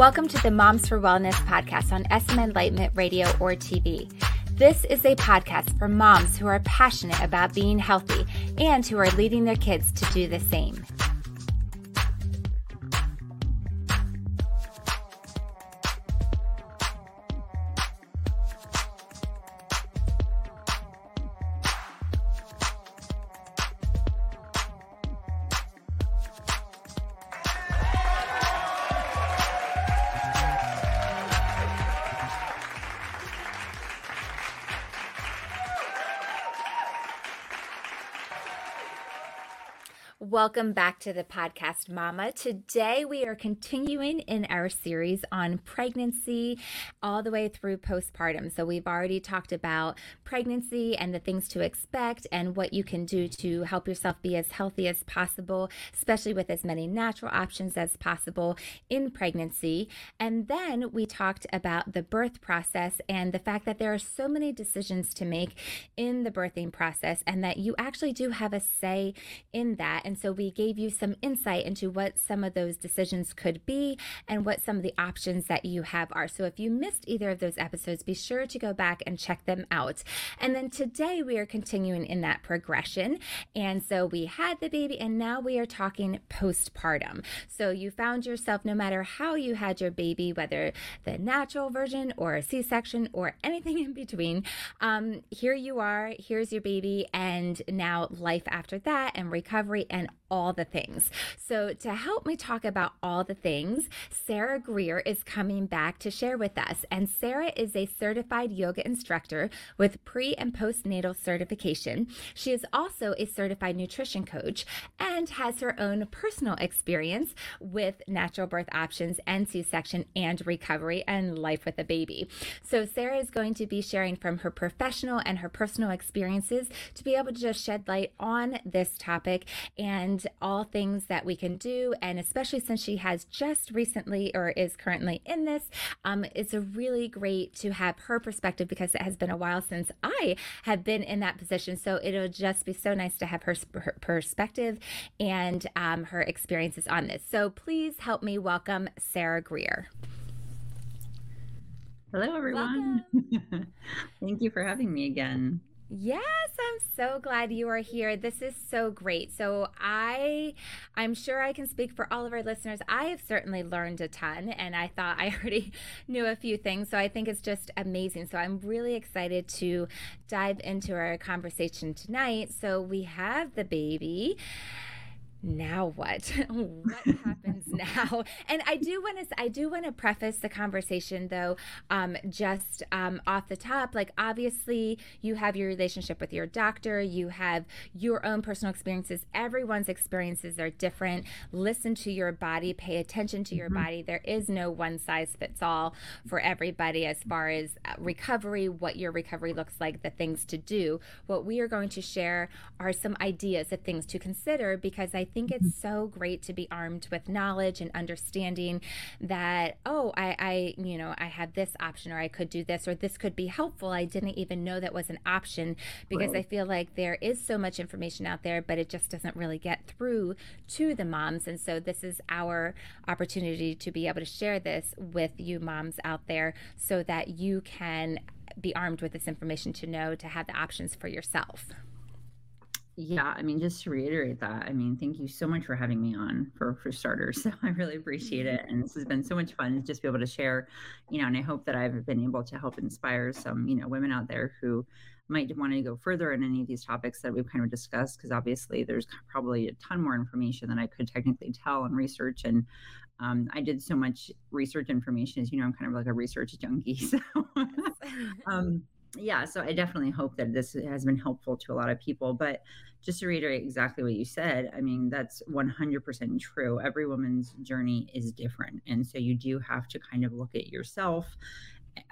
Welcome to the Moms for Wellness podcast on SM Enlightenment Radio or TV. This is a podcast for moms who are passionate about being healthy and who are leading their kids to do the same. Welcome back to the podcast, Mama. Today we are continuing in our series on pregnancy all the way through postpartum. So we've already talked about pregnancy and the things to expect and what you can do to help yourself be as healthy as possible, especially with as many natural options as possible in pregnancy. And then we talked about the birth process and the fact that there are so many decisions to make in the birthing process and that you actually do have a say in that. And so we gave you some insight into what some of those decisions could be and what some of the options that you have are. So if you missed either of those episodes, be sure to go back and check them out. And then today we are continuing in that progression. And so we had the baby and now we are talking postpartum. So you found yourself, no matter how you had your baby, whether the natural version or a C section or anything in between, um, here you are, here's your baby, and now life after that and recovery and all the things. So, to help me talk about all the things, Sarah Greer is coming back to share with us. And Sarah is a certified yoga instructor with pre and postnatal certification. She is also a certified nutrition coach and has her own personal experience with natural birth options and C section and recovery and life with a baby. So, Sarah is going to be sharing from her professional and her personal experiences to be able to just shed light on this topic and and all things that we can do. And especially since she has just recently or is currently in this, um, it's a really great to have her perspective because it has been a while since I have been in that position. So it'll just be so nice to have her, her perspective and um, her experiences on this. So please help me welcome Sarah Greer. Hello, everyone. Thank you for having me again. Yes, I'm so glad you are here. This is so great. So I I'm sure I can speak for all of our listeners. I have certainly learned a ton and I thought I already knew a few things. So I think it's just amazing. So I'm really excited to dive into our conversation tonight. So we have the baby now what? What happens now? And i do want to i do want to preface the conversation though um, just um, off the top like obviously you have your relationship with your doctor you have your own personal experiences everyone's experiences are different. Listen to your body pay attention to your mm-hmm. body. There is no one size fits all for everybody as far as uh, recovery what your recovery looks like the things to do. What we are going to share are some ideas of things to consider because i think it's mm-hmm. so great to be armed with knowledge and understanding that, oh, I, I, you know, I have this option or I could do this or this could be helpful. I didn't even know that was an option because right. I feel like there is so much information out there, but it just doesn't really get through to the moms. And so this is our opportunity to be able to share this with you moms out there so that you can be armed with this information to know to have the options for yourself. Yeah, I mean, just to reiterate that, I mean, thank you so much for having me on for for starters. So I really appreciate it, and this has been so much fun to just be able to share, you know. And I hope that I've been able to help inspire some, you know, women out there who might want to go further in any of these topics that we've kind of discussed, because obviously there's probably a ton more information than I could technically tell and research. And um, I did so much research information, as you know, I'm kind of like a research junkie. So. um, yeah, so I definitely hope that this has been helpful to a lot of people. But just to reiterate exactly what you said, I mean, that's 100% true. Every woman's journey is different. And so you do have to kind of look at yourself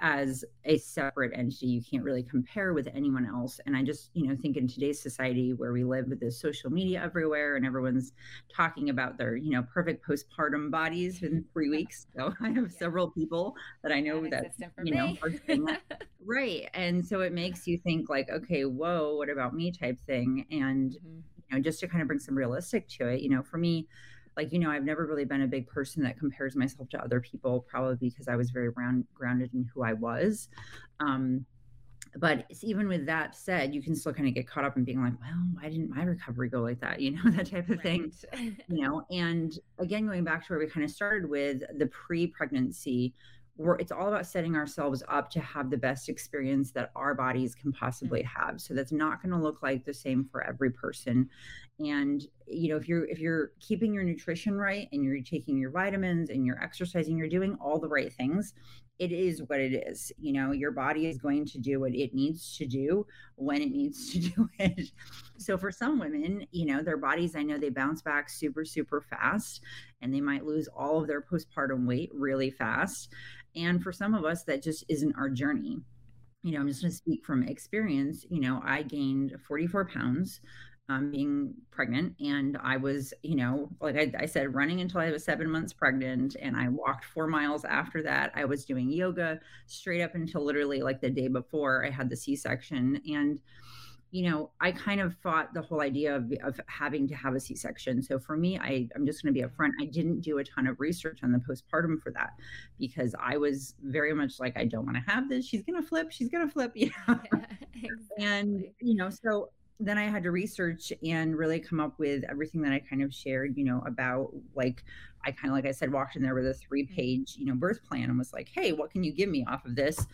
as a separate entity you can't really compare with anyone else. And i just you know think in today's society where we live with the social media everywhere and everyone's talking about their you know perfect postpartum bodies in three weeks. So i have yeah. several people that i know that, you know right. And so it makes you think like okay whoa what about me? type thing. And mm-hmm. you know just to kind of bring some realistic to it you know for me like you know i've never really been a big person that compares myself to other people probably because i was very round, grounded in who i was. Um, but even with that said you can still kind of get caught up in being like well why didn't my recovery go like that? You know that type of right. thing you know? And again going back to where we kind of started with the pre-pregnancy we're, it's all about setting ourselves up to have the best experience that our bodies can possibly mm-hmm. have so that's not going to look like the same for every person and you know if you're if you're keeping your nutrition right and you're taking your vitamins and you're exercising you're doing all the right things it is what it is you know your body is going to do what it needs to do when it needs to do it so for some women you know their bodies i know they bounce back super super fast and they might lose all of their postpartum weight really fast and for some of us, that just isn't our journey. You know, I'm just going to speak from experience. You know, I gained 44 pounds um, being pregnant. And I was, you know, like I, I, said, running until I was seven months pregnant. And I walked four miles after that. I was doing yoga straight up until literally like the day before I had the C section. And, you know, I kind of fought the whole idea of, of having to have a C section. So for me, I, I'm just going to be upfront. I didn't do a ton of research on the postpartum for that because I was very much like, I don't want to have this. She's going to flip. She's going to flip. You know? Yeah, exactly. And, you know, so then I had to research and really come up with everything that I kind of shared, you know, about like, I kind of, like I said, walked in there with a three mm-hmm. page, you know, birth plan and was like, hey, what can you give me off of this?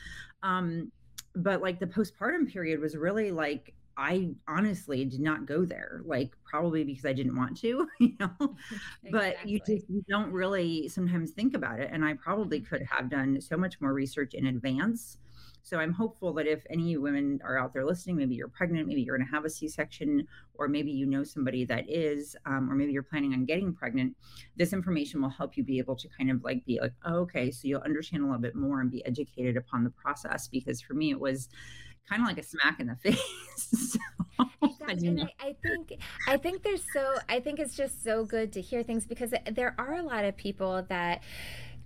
Um, but like the postpartum period was really like I honestly did not go there, like probably because I didn't want to, you know. exactly. But you just you don't really sometimes think about it. And I probably could mm-hmm. have done so much more research in advance. So I'm hopeful that if any women are out there listening, maybe you're pregnant, maybe you're going to have a C-section, or maybe you know somebody that is, um, or maybe you're planning on getting pregnant, this information will help you be able to kind of like be like, oh, okay, so you'll understand a little bit more and be educated upon the process. Because for me, it was kind of like a smack in the face. so, and I, I, think I think there's so I think it's just so good to hear things because there are a lot of people that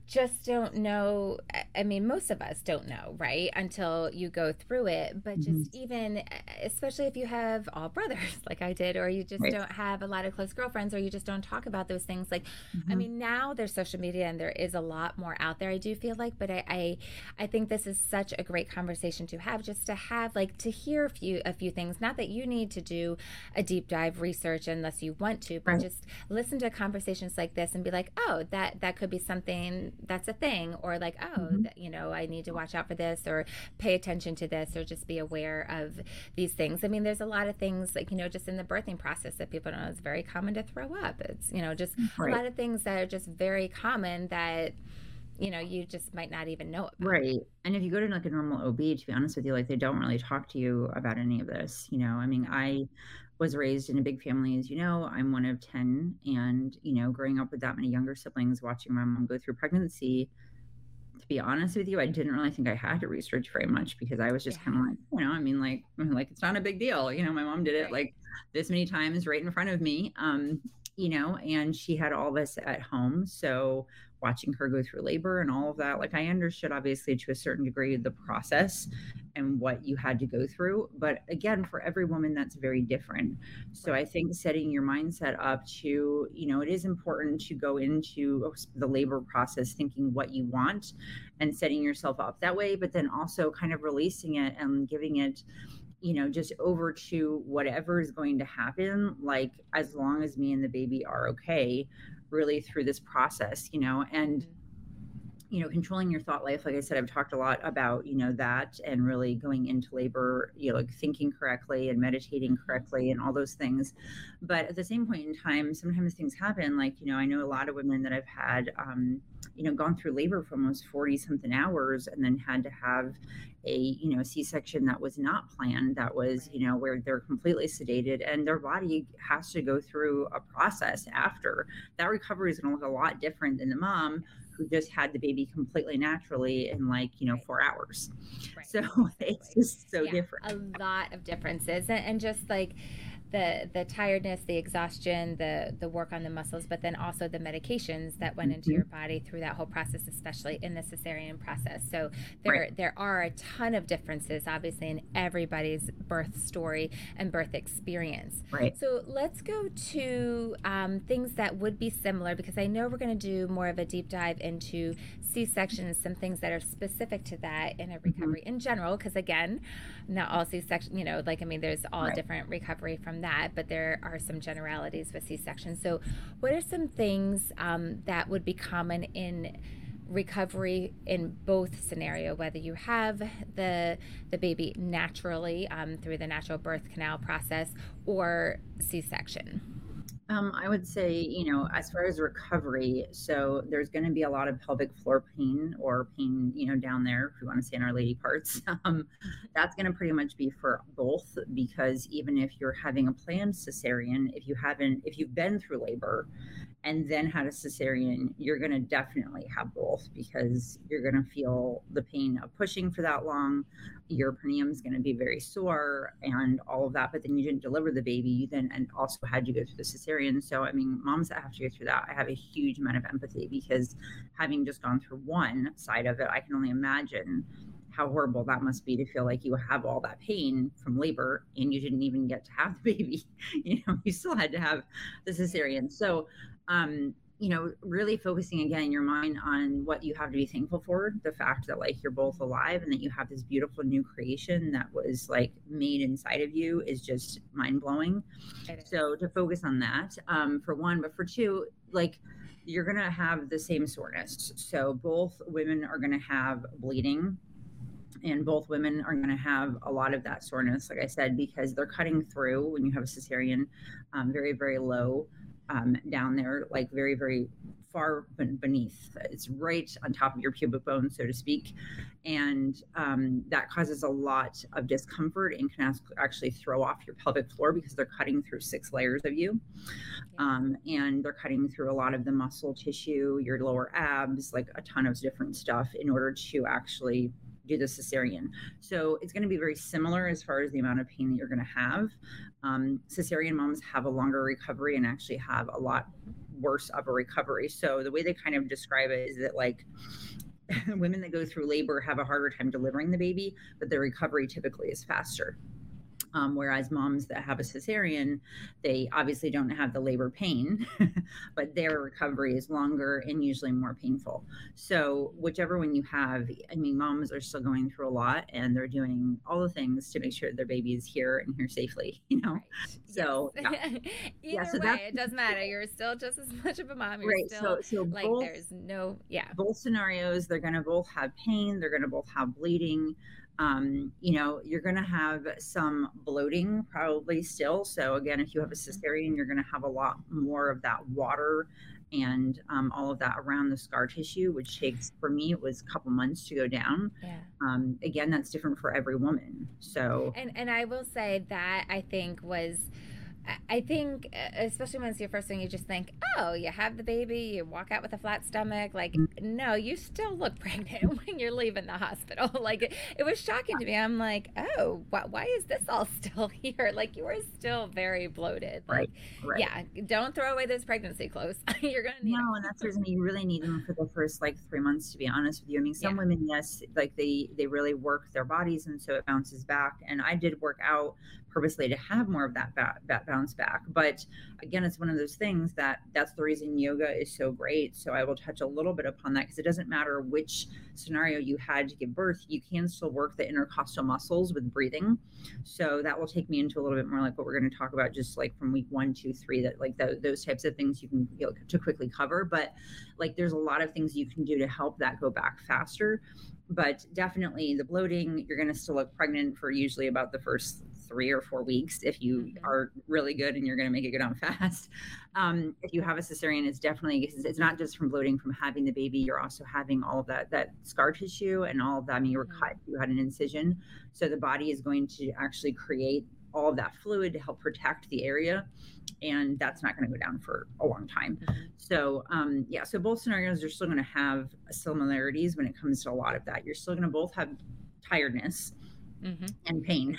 just don't know. I mean, most of us don't know, right? Until you go through it. But just mm-hmm. even, especially if you have all brothers like I did, or you just right. don't have a lot of close girlfriends, or you just don't talk about those things. Like, mm-hmm. I mean, now there's social media and there is a lot more out there, I do feel like. But I, I, I think this is such a great conversation to have, just to have, like, to hear a few, a few things. Not that you need to do a deep dive research unless you want to, but right. just listen to conversations like this and be like, oh, that, that could be something that's a thing or like oh mm-hmm. th- you know i need to watch out for this or pay attention to this or just be aware of these things i mean there's a lot of things like you know just in the birthing process that people don't know it's very common to throw up it's you know just right. a lot of things that are just very common that you know you just might not even know about. right and if you go to like a normal ob to be honest with you like they don't really talk to you about any of this you know i mean i was raised in a big family as you know i'm one of 10 and you know growing up with that many younger siblings watching my mom go through pregnancy to be honest with you i didn't really think i had to research very much because i was just yeah. kind of like you know i mean like like it's not a big deal you know my mom did it like this many times right in front of me um you know and she had all this at home so watching her go through labor and all of that like i understood obviously to a certain degree the process and what you had to go through but again for every woman that's very different. So i think setting your mindset up to you know it is important to go into oh, the labor process thinking what you want and setting yourself up that way but then also kind of releasing it and giving it you know just over to whatever is going to happen like as long as me and the baby are okay really through this process, you know, and mm-hmm. You know, controlling your thought life. Like I said, I've talked a lot about, you know, that and really going into labor, you know, like thinking correctly and meditating correctly and all those things. But at the same point in time, sometimes things happen. Like, you know, I know a lot of women that have had, um, you know, gone through labor for almost 40 something hours and then had to have a, you know, C-section that was not planned, that was, you know, where they're completely sedated and their body has to go through a process after. That recovery is going to look a lot different than the mom who just had the baby completely naturally in like, you know, four hours. Right. So it's just so yeah, different. A lot of differences. And just like, the the tiredness, the exhaustion, the the work on the muscles, but then also the medications that went into mm-hmm. your body through that whole process, especially in the cesarean process. So there right. there are a ton of differences, obviously, in everybody's birth story and birth experience. Right. So let's go to um, things that would be similar because I know we're going to do more of a deep dive into C-sections, some things that are specific to that in a mm-hmm. recovery mm-hmm. in general. Because again, not all C-section, you know, like I mean, there's all right. different recovery from that, but there are some generalities with C-section. So, what are some things um, that would be common in recovery in both scenario whether you have the the baby naturally um, through the natural birth canal process or c-section um, I would say, you know, as far as recovery, so there's going to be a lot of pelvic floor pain or pain, you know, down there, if you want to say in our lady parts. Um, that's going to pretty much be for both because even if you're having a planned cesarean, if you haven't, if you've been through labor, and then had a cesarean, you're going to definitely have both because you're going to feel the pain of pushing for that long. Your perineum is going to be very sore and all of that. But then you didn't deliver the baby. You then and also had to go through the cesarean. So, I mean, moms that have to go through that, I have a huge amount of empathy because having just gone through one side of it, I can only imagine how horrible that must be to feel like you have all that pain from labor and you didn't even get to have the baby. You know, you still had to have the cesarean. So um, you know, really focusing again in your mind on what you have to be thankful for the fact that like you're both alive and that you have this beautiful new creation that was like made inside of you is just mind blowing. So to focus on that um, for one, but for two, like you're to have the same soreness. So both women are to have bleeding and both women are going to have a lot of that soreness, like I said, because they're cutting through when you have a cesarean, um, very, very low um, down there, like very, very far beneath. It's right on top of your pubic bone, so to speak. And um, that causes a lot of discomfort and can actually throw off your pelvic floor because they're cutting through six layers of you. Um, and they're cutting through a lot of the muscle tissue, your lower abs, like a ton of different stuff in order to actually do the cesarean. So it's going to be very similar as far as the amount of pain that you're going to have. Um, cesarean moms have a longer recovery and actually have a lot worse of a recovery. So the way they kind of describe it is that like women that go through labor have a harder time delivering the baby, but their recovery typically is faster. Um, whereas moms that have a cesarean, they obviously don't have the labor pain, but their recovery is longer and usually more painful. So, whichever one you have, I mean, moms are still going through a lot and they're doing all the things to make sure their baby is here and here safely, you know? Right. So, yes. yeah. Either yeah, so way, it doesn't matter. You're still just as much of a mom. You're right. Still, so, so like, both, there's no, yeah. Both scenarios, they're going to both have pain, they're going to both have bleeding um, you know, you're going to have some bloating probably still. So, again, if you have a mm-hmm. cesarean, you're going to have a lot more of that water and um, all of that around the scar tissue, which takes, for me, it was a couple months to go down. Yeah. Um, again, that's different for every woman. So, and, and I will say that I think was I think, especially when it's your first thing, you just think, oh, you have the baby, you walk out with a flat stomach. Like, mm-hmm. no, you still look pregnant when you're leaving the hospital. like, it, it was shocking to me. I'm like, oh, why, why, is this all still here? Like, you are still very bloated. Like, right, right. Yeah, don't throw away those pregnancy clothes. you're going to need No, them. and that's the reason you really need them for the first, like, three months, to be honest with you. I mean, some yeah. women, yes, like, they, they really work their bodies, and so it bounces back. And I did work out purposely to have more of that, ba- that bounce back. But again, it's one of those things that that's the reason yoga is so great. So I will touch a little bit upon that because it doesn't matter which scenario you had to give birth, you can still work the intercostal muscles with breathing. So that will take me into a little bit more like what we're going to talk about, just like from week one, two, three, that like the, those types of things you can you know, to quickly cover. But like there's a lot of things you can do to help that go back faster but definitely the bloating you're going to still look pregnant for usually about the first three or four weeks if you mm-hmm. are really good and you're going to make it go down fast. Um, if you have a cesarean, it's definitely it's not just from bloating from having the baby. You're also having all of that that scar tissue and all of that. I mean, you were mm-hmm. cut, you had an incision, so the body is going to actually create all of that fluid to help protect the area and that's not going to go down for a long time mm-hmm. so um, yeah so both scenarios are still going to have similarities when it comes to a lot of that you're still going to both have tiredness mm-hmm. and pain.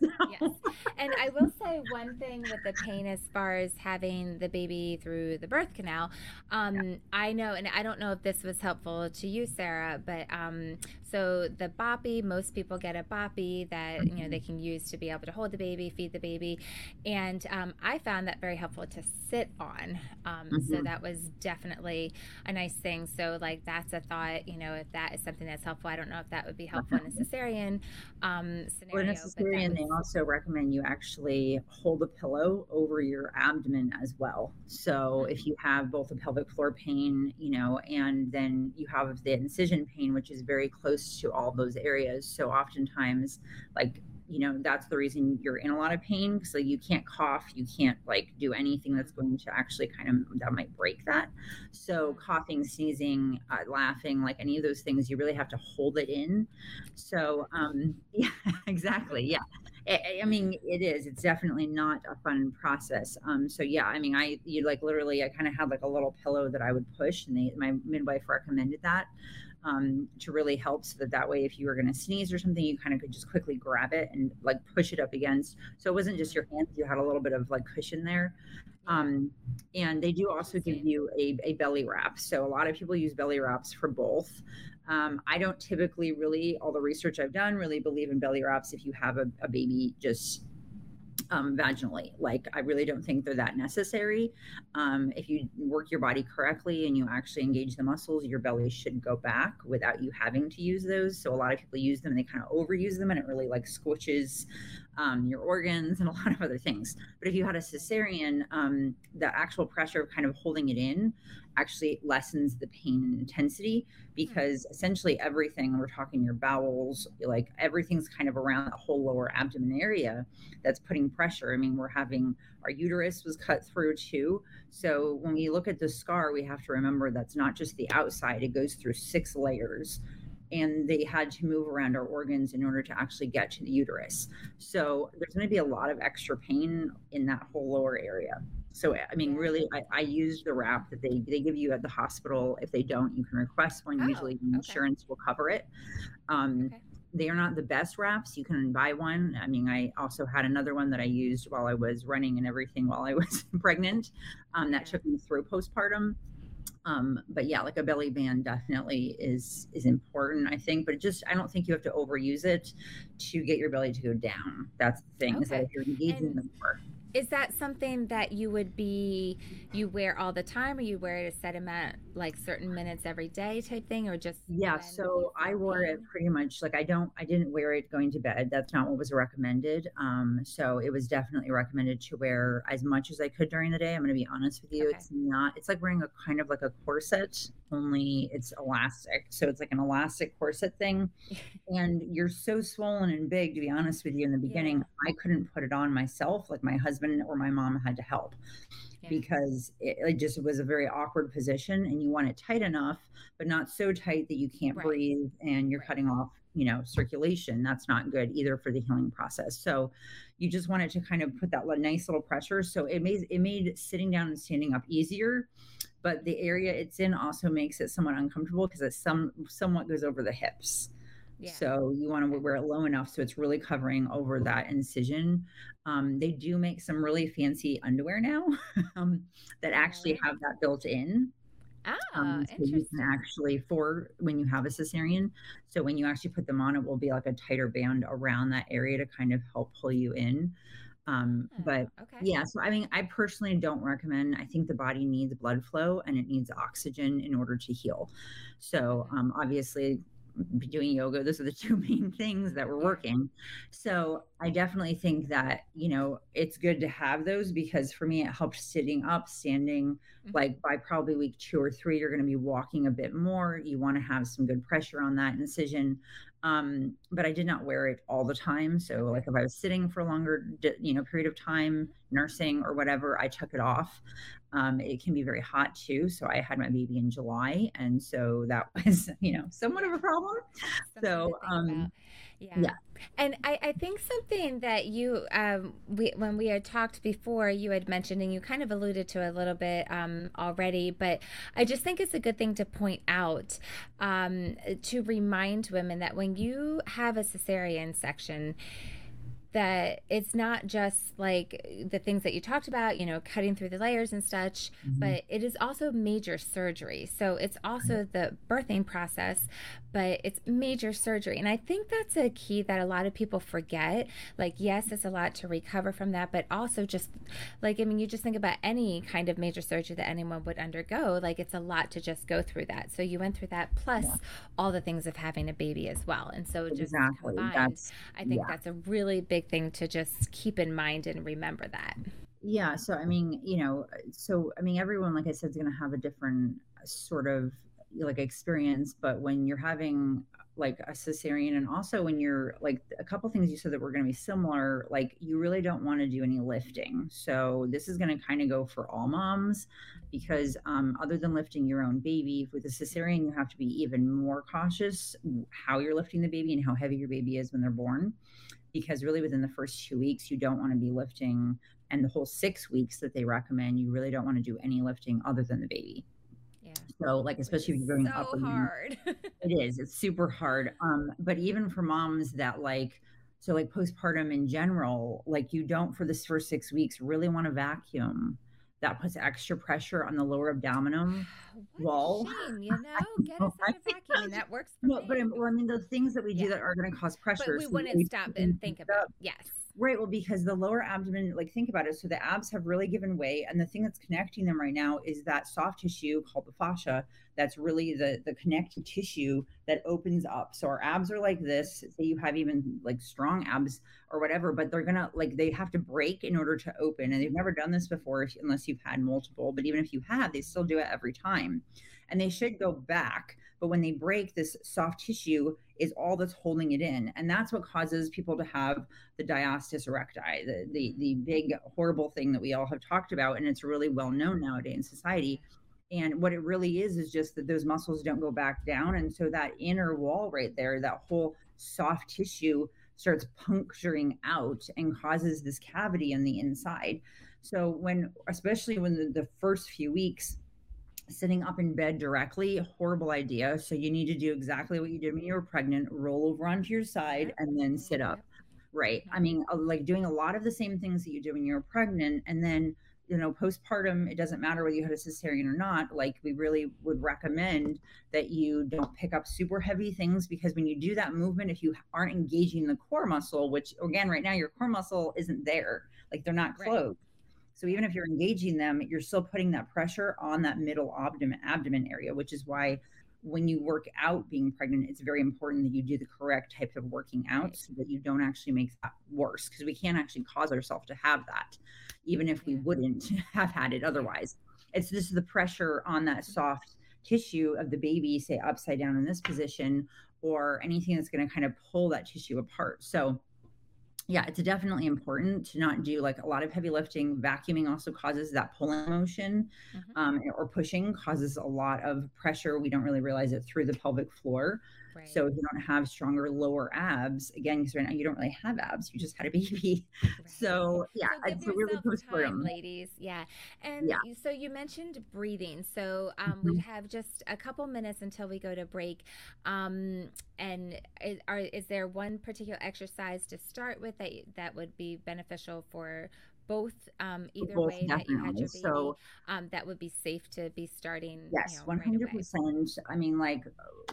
yes. And I will say one thing with the pain as far as having the baby through the birth canal. Um, yeah. I know, and I don't know if this was helpful to you, Sarah, but um, so the boppy, most people get a boppy that you know they can use to be able to hold the baby, feed the baby, and um, I found that very helpful to sit on. Um, mm-hmm. So that was definitely a nice thing. So like that's a thought. You know, if that is something that's helpful, I don't know if that would be helpful in a cesarean um, scenario. Well, in a cesarean, was... they also recommend you actually hold a pillow over your abdomen as well. So if mm-hmm. you have both a pelvic floor pain, you know, and then you have the incision pain, which is very close close to all those areas. So oftentimes, like you know that's the reason you're in a lot of pain like you can't cough you can't like do anything that's going to actually kind of that might break that. So coughing sneezing uh, laughing like any of those things you really have to hold it in. So um yeah exactly yeah. I, I mean it is it's definitely not a fun process. Um so yeah i mean i you like literally i kind of had like a little pillow that i would push and they, my midwife recommended that um, to really help so that that way if you were going to sneeze or something you kind of could just quickly grab it and like push it up against. So it wasn't just your hands you had a little bit of like cushion there. Um, and they do also give you a, a belly wrap. So a lot of people use belly wraps for both. Um, i don't typically really all the research i've done really believe in belly wraps if you have a, a baby just um, vaginally. Like, I really don't think they're that necessary. Um, if you work your body correctly and you actually engage the muscles, your belly should go back without you having to use those. So, a lot of people use them and they kind of overuse them, and it really like squishes um, your organs and a lot of other things. But if you had a cesarean, um, the actual pressure of kind of holding it in actually lessens the pain and intensity hmm. because essentially everything we're talking your bowels like everything's kind of around the whole lower abdomen area that's putting pressure i mean we're having our uterus was cut through too so when we look at the scar we have to remember that's not just the outside it goes through six layers and they had to move around our organs in order to actually get to the uterus. So there's going to be a lot of extra pain in that whole lower area. So I mean, really, I, I use the wrap that they they give you at the hospital. If they don't, you can request one. Oh, Usually, okay. insurance will cover it. Um, okay. They are not the best wraps. You can buy one. I mean, I also had another one that I used while I was running and everything while I was pregnant. Um, that took me through postpartum um, but yeah like a belly band definitely is is important i think but just i don't think you have to overuse it to get your belly to go down that's the thing okay. is that if you're engaging and, them more is that something that you would be you wear all the time or you wear it a set amount like certain minutes every day type thing or just yeah so i wore it pretty much like i don't i didn't wear it going to bed that's not what was recommended um so it was definitely recommended to wear as much as i could during the day i'm going to be honest with you okay. it's not it's like wearing a kind of like a corset only it's elastic so it's like an elastic corset thing and you're so swollen and big to be honest with you in the beginning yeah. i couldn't put it on myself like my husband husband or my mom had to help yeah. because it, it, just was a very awkward position and you want it tight enough but not so tight that you can't right. breathe and you're right. cutting off you know circulation that's not good either for the healing process so you just wanted to kind of put that nice little pressure so it made it made sitting down and standing up easier but the area it's in also makes it somewhat uncomfortable because it some somewhat goes over the hips so you want to wear it low enough so it's really covering over that incision. Um, they do make some really fancy underwear now um, that actually have that built in. Ah, um, so you can actually for when you have a cesarean. So when you actually put them on, it will be like a tighter band around that area to kind of help pull you in. Um, hmm, but okay. yeah, so I mean, I personally don't recommend. I think the body needs blood flow and it needs oxygen in order to heal. So mm-hmm. um, obviously, doing yoga those are the two main things that we're working. So i definitely think that you know it's good to have those because for me it helped sitting up standing mm-hmm. like by probably week two or three you're going to be walking a bit more. You want to have some good pressure on that incision. Um, but i did not wear it all the time. So like if i was sitting for a longer you know period of time nursing or whatever i took it off Um, it can be very hot too. So I had my baby in July, and so that was, you know, somewhat of a problem. Something So, um, yeah. yeah, And I, I think something that you, um, we, when we had talked before, you had mentioned, and you kind of alluded to a little bit um, already, but I just think it's a good thing to point out um, to remind women that when you have a cesarean section, that it's not just like the things that you talked about, you know, cutting through the layers and such, Mhm. but it is also major surgery. So it's also the birthing process, but it's major surgery. And I think that's a key that a lot of people forget. Like, yes, it's a lot to recover from that, but also just like, I mean, you just think about any kind of major surgery that anyone would undergo, like, it's a lot to just go through that. So you went through that plus Yeah. all the things of having a baby as well. And so just exactly. combined, That's I think yeah. that's a really big thing to just keep in mind and remember that. Yeah, so I mean, you know, so I mean, everyone, like I said, is going to have a different sort of like experience. But when you're having like a cesarean, and also when you're like a couple things you said that were going to be similar, like you really don't want to do any lifting. So this is going to kind of go for all moms because um, other than lifting your own baby with a cesarean, you have to be even more cautious how you're lifting the baby and how heavy your baby is when they're born. Because really, within the first two weeks, you don't want to be lifting and the whole six weeks that they recommend, you really don't want to do any lifting other than the baby. Yeah. So, like, especially if you're going up so and hard. it is, it's super hard. Um, but even for moms that like, so like postpartum in general, like you don't for this first six weeks really want to vacuum. That puts extra pressure on the lower abdominal wall. shame, you know? Get us out of vacuuming. That works for No, me. but well, I mean, the things that we do Yeah. that are going to cause pressure. But we so wouldn't stop and think about yes. Right. Well, because the lower abdomen, like think about it. So the abs have really given way. And the thing that's connecting them right now is that soft tissue called the fascia. That's really the, the connective tissue that opens up. So our abs are like this. Say you have even like strong abs or whatever, but they're to like, they have to break in order to open. And they've never done this before if, unless you've had multiple. But even if you have, they still do it every time. And they should go back. But when they break, this soft tissue is all that's holding it in. And that's what causes people to have the diastasis recti, the, the mm-hmm. the big horrible thing that we all have talked about, and it's really well known nowadays in society. And what it really is is just that those muscles don't go back down, and so that inner wall right there, that whole soft tissue starts puncturing out and causes this cavity in the inside. So when, especially when the, the first few weeks, sitting up in bed directly horrible idea. So you need to do exactly what you did when you were pregnant roll over onto your side and then sit up. Right. I mean uh, like doing a lot of the same things that you do when you're pregnant and then you know postpartum it doesn't matter whether you had a cesarean or not like we really would recommend that you don't pick up super heavy things because when you do that movement if you aren't engaging the core muscle which again right now your core muscle isn't there like they're not Right. So even if you're engaging them you're still putting that pressure on that middle abdomen abdomen area which is why when you work out being pregnant it's very important that you do the correct type of working out Right. so that you don't actually make that worse because we can't actually cause ourselves to have that even if we wouldn't have had it otherwise. It's just the pressure on that mm-hmm. soft tissue of the baby say upside down in this position or anything that's going to kind of pull that tissue apart. So yeah, it's definitely important to not do like a lot of heavy lifting. Vacuuming also causes that pulling motion Mhm. um, or pushing causes a lot of pressure. We don't really realize it through the pelvic floor. Right. So if you don't have stronger lower abs, again, because right now you don't really have abs, you just had a baby. Right. So yeah, So it's really yourself time, postpartum. ladies. Yeah, and Yeah. so you mentioned breathing. So um, we Mhm. have just a couple minutes until we go to break. Um, and is, are, is there one particular exercise to start with that that would be beneficial for both um, either Both way that you had your baby? So um, that would be safe to be starting. Yes, one hundred percent. I mean, like,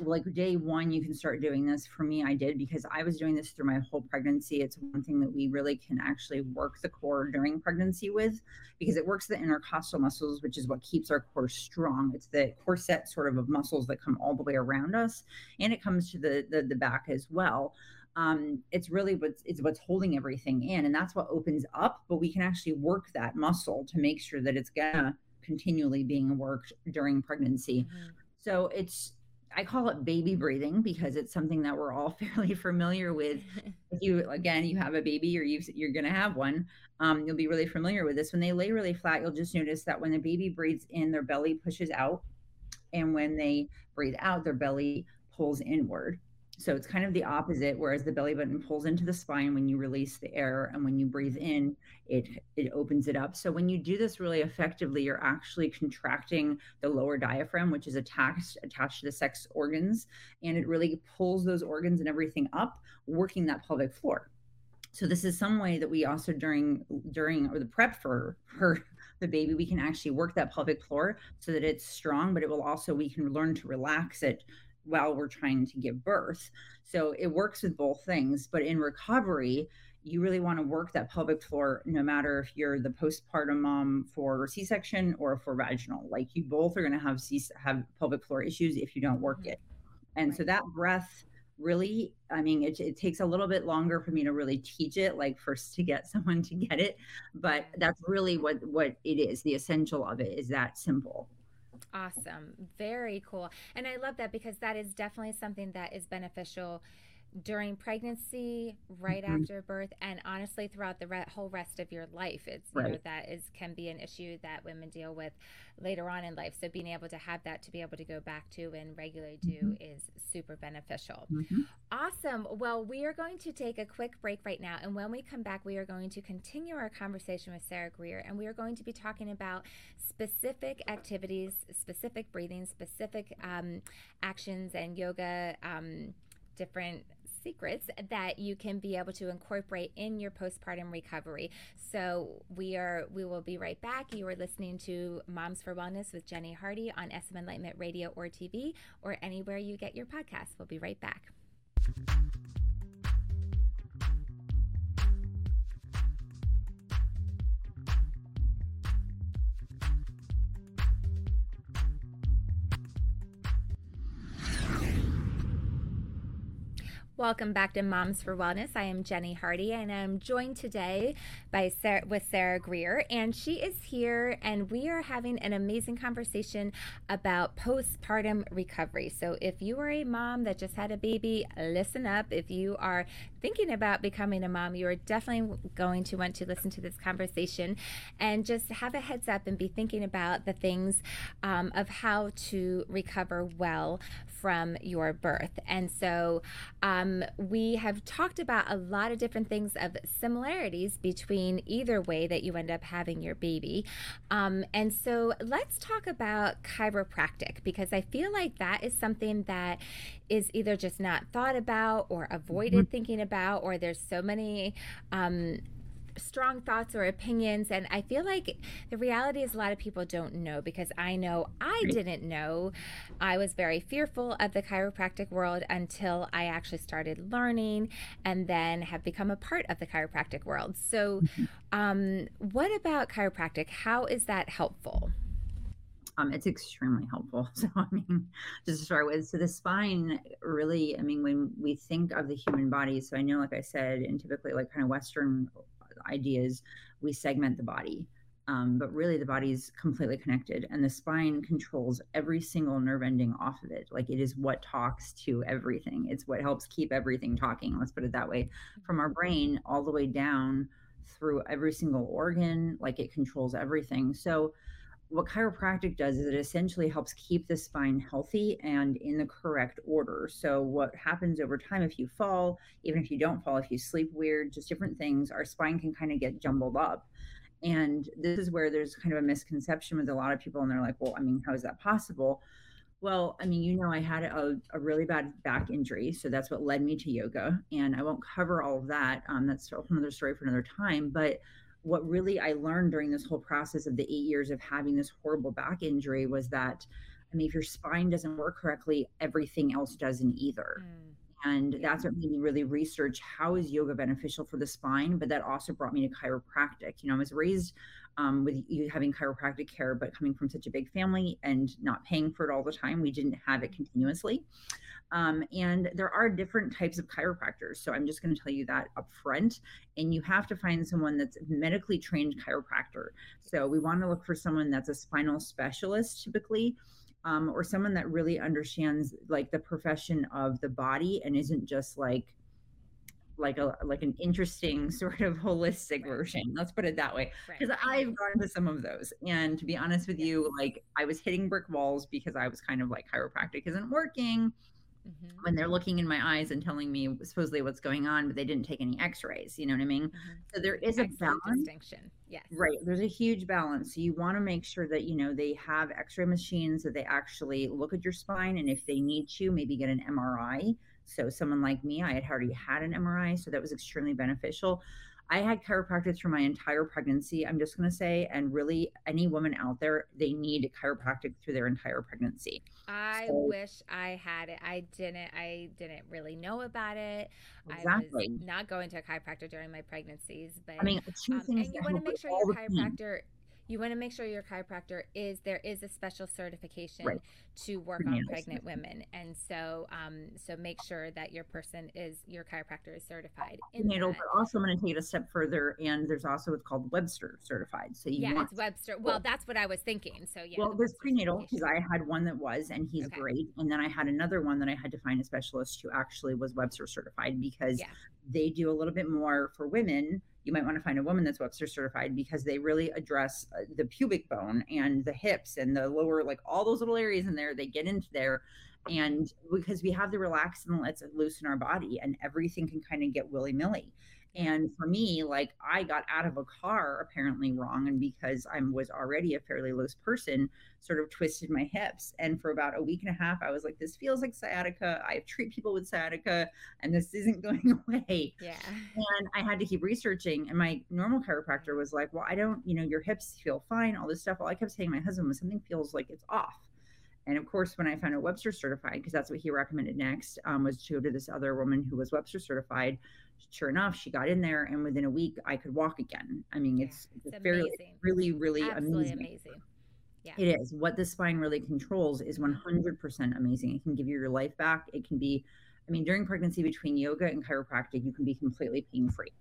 like day one, you can start doing this. For me, I did because I was doing this through my whole pregnancy. It's one thing that we really can actually work the core during pregnancy with, because it works the intercostal muscles, which is what keeps our core strong. It's the corset sort of of muscles that come all the way around us, and it comes to the the, the back as well um, it's really what's it's what's holding everything in, and that's what opens up. But we can actually work that muscle to make sure that it's gonna continually being worked during pregnancy. Mhm. So it's I call it baby breathing because it's something that we're all fairly familiar with. if you again you have a baby or you you're going to have one, um, you'll be really familiar with this. When they lay really flat, you'll just notice that when the baby breathes in, their belly pushes out, and when they breathe out, their belly pulls inward. So it's kind of the opposite, whereas the belly button pulls into the spine when you release the air, and when you breathe in, it it opens it up. So when you do this really effectively, you're actually contracting the lower diaphragm, which is attached attached to the sex organs, and it really pulls those organs and everything up, working that pelvic floor. So this is some way that we also during during or the prep for for the baby, we can actually work that pelvic floor so that it's strong, but it will also we can learn to relax it while we're trying to give birth. So it works with both things. But in recovery, you really want to work that pelvic floor no matter if you're the postpartum mom for C-section or for vaginal. Like you both are going to have C- have pelvic floor issues if you don't work mm-hmm. it. And right. so that breath really i mean it, it takes a little bit longer for me to really teach it like first to get someone to get it but that's really what what it is the essential of it is that simple Awesome. Very cool. And I love that because that is definitely something that is beneficial during pregnancy, right mm-hmm. after birth, and honestly throughout the re- whole rest of your life. It's you know that is can be an issue that women deal with later on in life. So being able to have that to be able to go back to and regularly do mm-hmm. is super beneficial. Mm-hmm. Awesome. Well, we are going to take a quick break right now, and when we come back, we are going to continue our conversation with Sarah Greer, and we are going to be talking about specific activities, specific breathing, specific um, actions, and yoga. Um, different secrets that you can be able to incorporate in your postpartum recovery. So we are we will be right back. You are listening to Moms for Wellness with Jennie Hardy on SM Enlightenment Radio or TV or anywhere you get your podcasts. We'll be right back. Welcome back to Moms for Wellness. I am Jennie Hardy, and I'm joined today by Sarah, with Sarah Greer, and she is here, and we are having an amazing conversation about postpartum recovery. So, if you are a mom that just had a baby, listen up. If you are thinking about becoming a mom, you are definitely going to want to listen to this conversation and just have a heads up and be thinking about the things um, of how to recover well from your birth. And so um, we have talked about a lot of different things of similarities between either way that you end up having your baby. Um, and so let's talk about chiropractic because I feel like that is something that is either just not thought about or avoided mm-hmm. thinking about, or there's so many. Um, strong thoughts or opinions. And I feel like the reality is a lot of people don't know because I know I didn't know. I was very fearful of the chiropractic world until I actually started learning and then have become a part of the chiropractic world. So, mm-hmm. um, what about chiropractic? How is that helpful? Um, it's extremely helpful. So, I mean, just to start with, so the spine really, I mean, when we think of the human body, so I know, like I said, and typically, like kind of Western ideas, we segment the body. Um, but really, the body is completely connected, and the spine controls every single nerve ending off of it. Like it is what talks to everything. It's what helps keep everything talking. Let's put it that way. From our brain all the way down through every single organ, like it controls everything. So, what chiropractic does is it essentially helps keep the spine healthy and in the correct order. So, what happens over time if you fall, even if you don't fall, if you sleep weird, just different things, our spine can kind of get jumbled up. And this is where there's kind of a misconception with a lot of people, and they're like, well, I mean, how is that possible? Well, I mean, you know, I had a, a really bad back injury. So that's what led me to yoga. And I won't cover all of that. Um, that's another story for another time. But what really I learned during this whole process of the eight years of having this horrible back injury was that, I mean, if your spine doesn't work correctly, everything else doesn't either. Mm. And yeah. that's what made me really research how is yoga beneficial for the spine. But that also brought me to chiropractic. You know, I was raised um, with you having chiropractic care, but coming from such a big family and not paying for it all the time, we didn't have it continuously. Um, and there are different types of chiropractors. So I'm just going to tell you that up front. And you have to find someone that's medically trained chiropractor. So we want to look for someone that's a spinal specialist typically um, or someone that really understands like the profession of the body and isn't just like like a like an interesting sort of holistic right. version. Let's put it that way. Because right. I've gone to some of those. And to be honest with you, like I was hitting brick walls because I was kind of like chiropractic isn't working. Mm-hmm. When they're looking in my eyes and telling me supposedly what's going on, but they didn't take any X-rays. You know what I mean? Mm-hmm. So there is Excellent a balance. Distinction. Yes. Right. There's a huge balance. So you want to make sure that you know they have X-ray machines that they actually look at your spine, and if they need to, maybe get an MRI so someone like me, I had already had an MRI, so that was extremely beneficial. I had chiropractic through my entire pregnancy, I'm just going to say, and really any woman out there, they need chiropractic through their entire pregnancy. I so, wish I had it. I didn't I didn't really know about it. Exactly. I was not going to a chiropractor during my pregnancies, but I mean, two um, things and you want to make sure your chiropractor you want to make sure your chiropractor is there is a special certification right. to work on pregnant women and so um so make sure that your person is your chiropractor is certified in prenatal but also i'm going to take it a step further and there's also what's called webster certified so you yeah want, it's webster well that's what i was thinking so yeah well the there's prenatal because i had one that was and he's okay. great and then i had another one that i had to find a specialist who actually was webster certified because yeah. they do a little bit more for women you might want to find a woman that's Webster certified because they really address uh, the pubic bone and the hips and the lower, like all those little areas in there. They get into there. And because we have the relax and let's loosen our body and everything can kind of get willy nilly. And for me, like I got out of a car apparently wrong. And because I was already a fairly loose person, sort of twisted my hips. And for about a week and a half, I was like, this feels like sciatica. I treat people with sciatica and this isn't going away. Yeah. And I had to keep researching. And my normal chiropractor was like, well, I don't, you know, your hips feel fine, all this stuff. All I kept saying my husband was something feels like it's off. And of course, when I found out Webster certified, because that's what he recommended next, um, was to go to this other woman who was Webster certified sure enough, she got in there, and within a week, I could walk again. I mean, yeah, it's, it's, it's fairly, really, really Absolutely amazing. amazing. Yeah. It is. What the spine really controls is 100% amazing. It can give you your life back. It can be, I mean, during pregnancy between yoga and chiropractic, you can be completely pain free.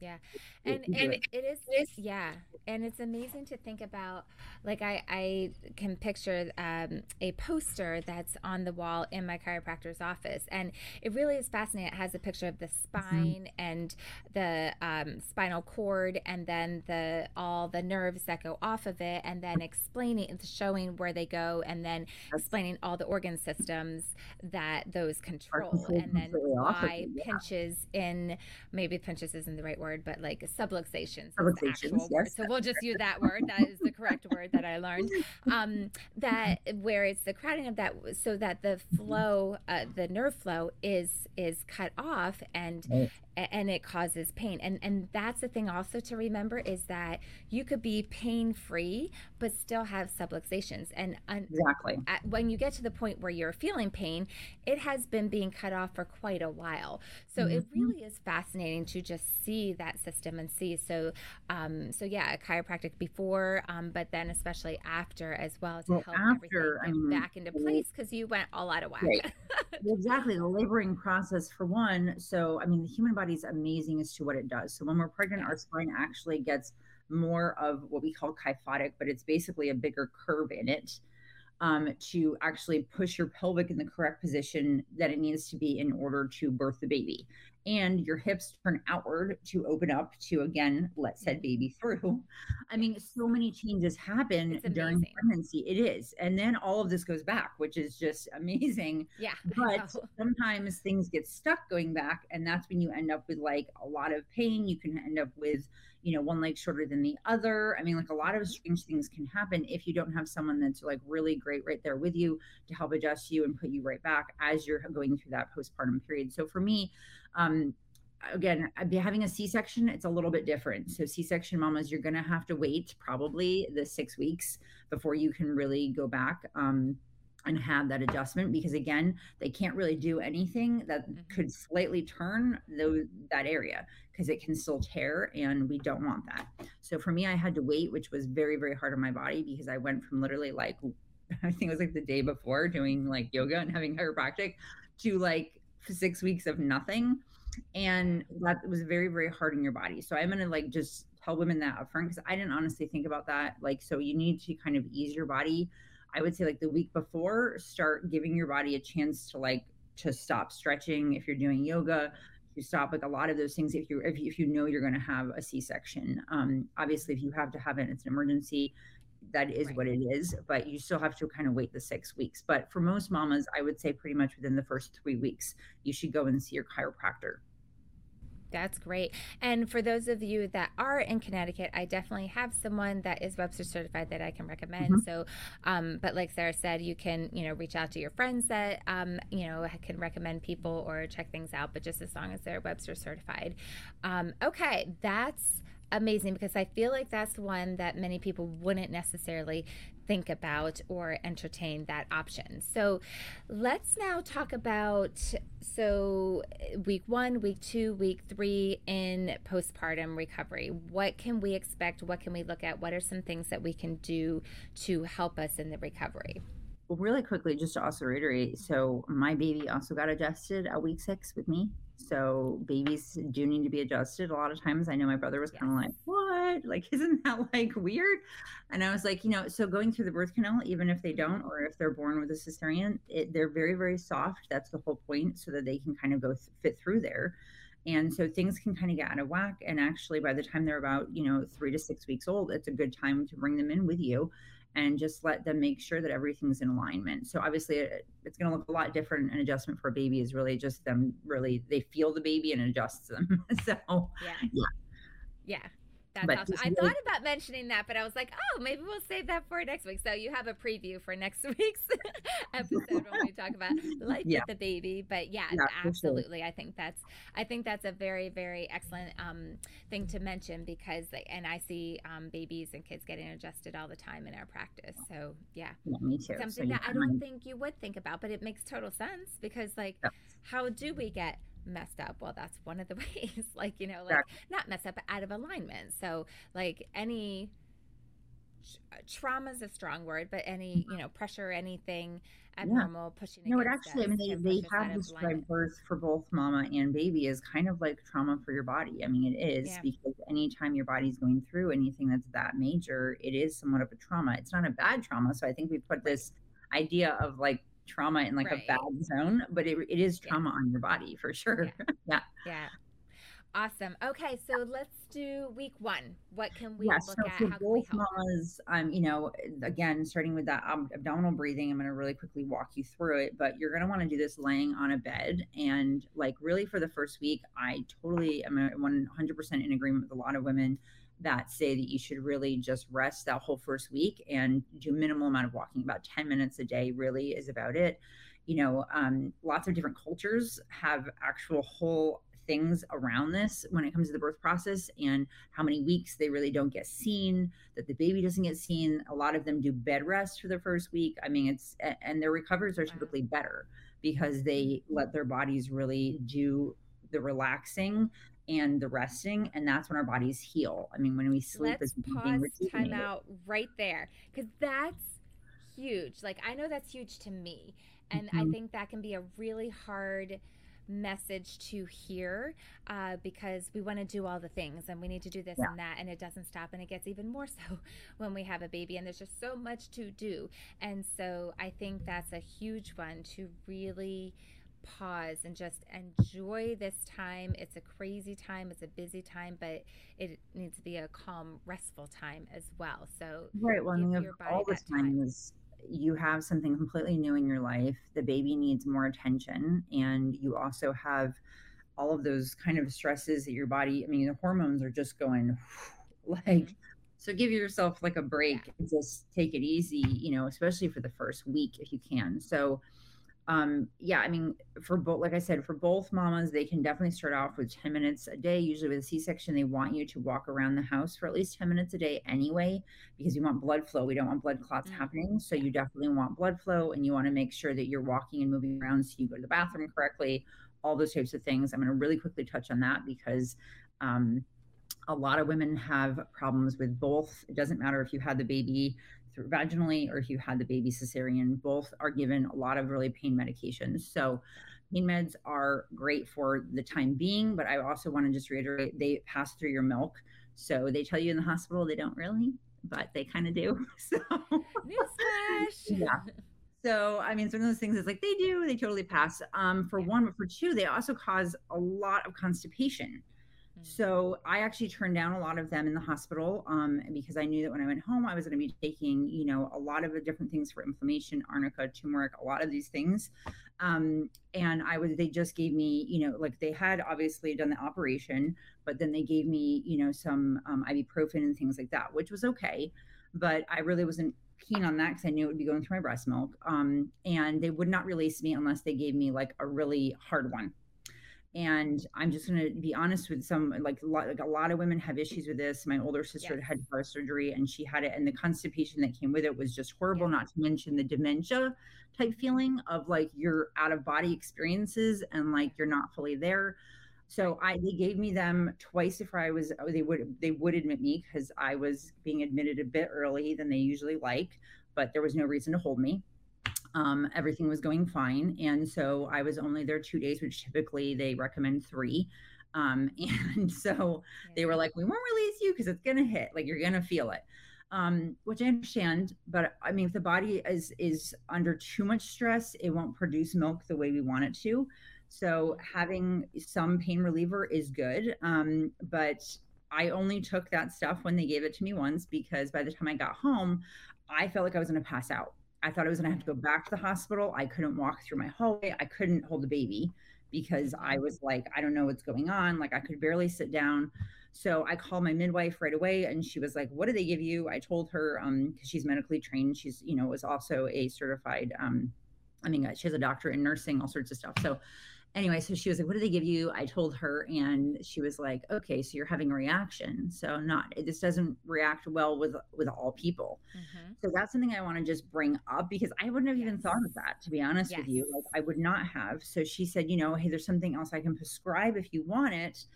Yeah. And and it is it's, yeah. And it's amazing to think about like I I can picture um, a poster that's on the wall in my chiropractor's office and it really is fascinating. It has a picture of the mm-hmm. spine mm-hmm. and the um, spinal cord and then the all the nerves that go off of it and then explaining showing where they go and then explaining all the organ systems that those control and then why yeah. pinches in maybe pinches isn't the right word word, but like subluxations, subluxations yes. So we'll just use that word. That is the correct word that I learned. Um, that where it's the crowding of that, so that the flow, uh, the nerve flow is is cut off, and and it causes pain. And and that's the thing also to remember is that you could be pain free but still have subluxations. And exactly. at, when you get to the point where you're feeling pain it has been being cut off for quite a while. So mm-hmm. it really is fascinating to just see that system and see. So um so yeah chiropractic before um but then especially after as well to well, help after, everything mean, back into place because you went all out of whack. Right. exactly. The laboring process for one. So i mean the human body body's amazing as to what it does. So when we're pregnant, our spine actually gets more of what we call kyphotic, but it's basically a bigger curve in it um, to actually push your pelvic in the correct position that it needs to be in order to birth the baby and your hips turn outward to open up to again let said baby through. I mean so many changes happen during pregnancy. It is. And then all of this goes back which is just amazing. Yeah but sometimes things get stuck going back and that's when you end up with like a lot of pain. You can end up with you know one leg shorter than the other. I mean like a lot of mm-hmm. strange things can happen if you don't have someone that's like really great right there with you to help adjust you and put you right back as you're going through that postpartum period. So for me um, again I'd be having a c-section it's a little bit different. So c-section mamas you're going to have to wait probably the six weeks before you can really go back um, and have that adjustment because again they can't really do anything that mm-hmm. could slightly turn those, that area because it can still tear and we don't want that. So for me i had to wait which was very very hard on my body because i went from literally like i think it was like the day before doing like yoga and having chiropractic to like six weeks of nothing and that was very very hard on your body. So i'm gonna like just tell women that upfront because i didn't honestly think about that. Like so you need to kind of ease your body. I would say like the week before, start giving your body a chance to like to stop stretching if you're doing yoga you stop like a lot of those things if you if you, if you know you're going to have a c-section um obviously if you have to have it it's an emergency that is right. what it is but you still have to kind of wait the six weeks but for most mamas i would say pretty much within the first three weeks you should go and see your chiropractor that's great. And for those of you that are in Connecticut, I definitely have someone that is Webster certified that I can recommend. Mm-hmm. So, um, but like Sarah said, you can, you know, reach out to your friends that, um, you know, can recommend people or check things out, but just as long as they're Webster certified. Um, okay, that's amazing because I feel like that's one that many people wouldn't necessarily think about or entertain that option. So let's now talk about so week 1, week 2, week 3 in postpartum recovery. What can we expect? What can we look at? What are some things that we can do to help us in the recovery? Really quickly, just to also reiterate, so my baby also got adjusted at week six with me. So babies do need to be adjusted a lot of times. I know my brother was yes. kind of like, what? Like, isn't that like weird? And I was like, you know, so going through the birth canal, even if they don't, or if they're born with a cesarean, it, they're very, very soft. That's the whole point, so that they can kind of go th- fit through there. And so things can kind of get out of whack. And actually, by the time they're about, you know, three to six weeks old, it's a good time to bring them in with you and just let them make sure that everything's in alignment. So obviously it, it's going to look a lot different. An adjustment for a baby is really just them really they feel the baby and adjusts them. so yeah. yeah. Yeah. That's but awesome. I really, thought about mentioning that, but I was like, oh, maybe we'll save that for next week. So you have a preview for next week's episode when we talk about life yeah. with the baby. But yeah, yeah absolutely. Sure. I think that's I think that's a very very excellent um, thing to mention because and I see um, babies and kids getting adjusted all the time in our practice. So yeah, yeah me too. Something so that I don't think you would think about, but it makes total sense because like, how do we get messed up well that's one of the ways like you know like not messed up but out of alignment so like any trauma is a strong word but any mm-hmm. you know pressure anything abnormal yeah. pushing no it actually i mean they, they have described birth for both mama and baby as kind of like trauma for your body i mean it is yeah. because anytime your body's going through anything that's that major it is somewhat of a trauma it's not a bad trauma so i think we put this idea of like trauma in like right. a bad zone, but it, it is trauma yeah. on your body for sure. Yeah. yeah. yeah. Awesome. Okay, so let's do week one. What can we yeah, look so at? For How both mamas, um, you know, again, starting with that ab- abdominal breathing, I'm going to really quickly walk you through it. But you're going to want to do this laying on a bed, and like really for the first week, I totally am 100% in agreement with a lot of women that say that you should really just rest that whole first week and do minimal amount of walking. About 10 minutes a day really is about it. You know um, lots of different cultures have actual whole things around this when it comes to the birth process and how many weeks they really don't get seen that the baby doesn't get seen. A lot of them do bed rest for the first week. I mean it's and their recoveries are typically better because they let their bodies really do the relaxing and the resting and that's when our bodies heal i mean when we sleep let's pause time out right there because that's huge like i know that's huge to me and mm-hmm. i think that can be a really hard message to hear uh, because we want to do all the things and we need to do this yeah. and that and it doesn't stop and it gets even more so when we have a baby and there's just so much to do and so i think that's a huge one to really pause and just enjoy this time. It's a crazy time, it's a busy time, but it needs to be a calm, restful time as well. So, right. Well, I mean, all this time, time is you have something completely new in your life. The baby needs more attention, and you also have all of those kind of stresses that your body. I mean, the hormones are just going like. Mm-hmm. So give yourself like a break yeah. and just take it easy, you know, especially for the first week if you can. So um yeah i mean for both like i said for both mamas they can definitely start off with 10 minutes a day usually with a c-section they want you to walk around the house for at least 10 minutes a day anyway because you want blood flow we don't want blood clots mm-hmm. happening so you definitely want blood flow and you want to make sure that you're walking and moving around so you go to the bathroom correctly all those types of things i'm going to really quickly touch on that because um a lot of women have problems with both. It doesn't matter if you had the baby through vaginally or if you had the baby cesarean, both are given a lot of really pain medications. So pain meds are great for the time being, but I also want to just reiterate they pass through your milk. So they tell you in the hospital they don't really, but they kind of do. So, newsflash. yeah. So, I mean, some of those things is like they do, they totally pass. Um, for one, but for two, they also cause a lot of constipation. Mm. So I actually turned down a lot of them in the hospital um, because I knew that when I went home, I was going to be taking, you know, a lot of the different things for inflammation, arnica, turmeric, a lot of these things. Um, and I was, they just gave me, you know, like they had obviously done the operation, but then they gave me, you know, some um, ibuprofen and things like that, which was okay. But I really wasn't keen on that because I knew it would be going through my breast milk. Um, and they would not release me unless they gave me like a really hard one and i'm just going to be honest with some like a, lot, like a lot of women have issues with this my older sister yes. had heart surgery and she had it and the constipation that came with it was just horrible yeah. not to mention the dementia type feeling of like your out of body experiences and like you're not fully there so i they gave me them twice if i was they would they would admit me because i was being admitted a bit early than they usually like but there was no reason to hold me um, everything was going fine. And so I was only there two days, which typically they recommend three. Um, and so yeah. they were like, we won't release you because it's going to hit, like you're going to feel it. Um, which I understand, but I mean, if the body is is under too much stress, it won't produce milk the way we want it to. So having some pain reliever is good. Um, but I only took that stuff when they gave it to me once because by the time I got home, I felt like I was going to pass out. I thought I was going to have to go back to the hospital. I couldn't walk through my hallway. I couldn't hold the baby because I mm-hmm. was like, I don't know what's going on. Like I could barely sit down. So I called my midwife right away and she was like, what did they give you? I told her, um, cause she's medically trained. She's, you know, was also a certified, um, I mean, she has a doctorate in nursing, all sorts of stuff. So anyway, so she was like, "What did they give you?" I told her, and she was like, "Okay, so you're having a reaction. So not this doesn't react well with with all people. Mm-hmm. So that's something I want to just bring up because I wouldn't have yes. even thought of that to be honest yes. with you. Like I would not have. So she said, you know, hey, there's something else I can prescribe if you want it.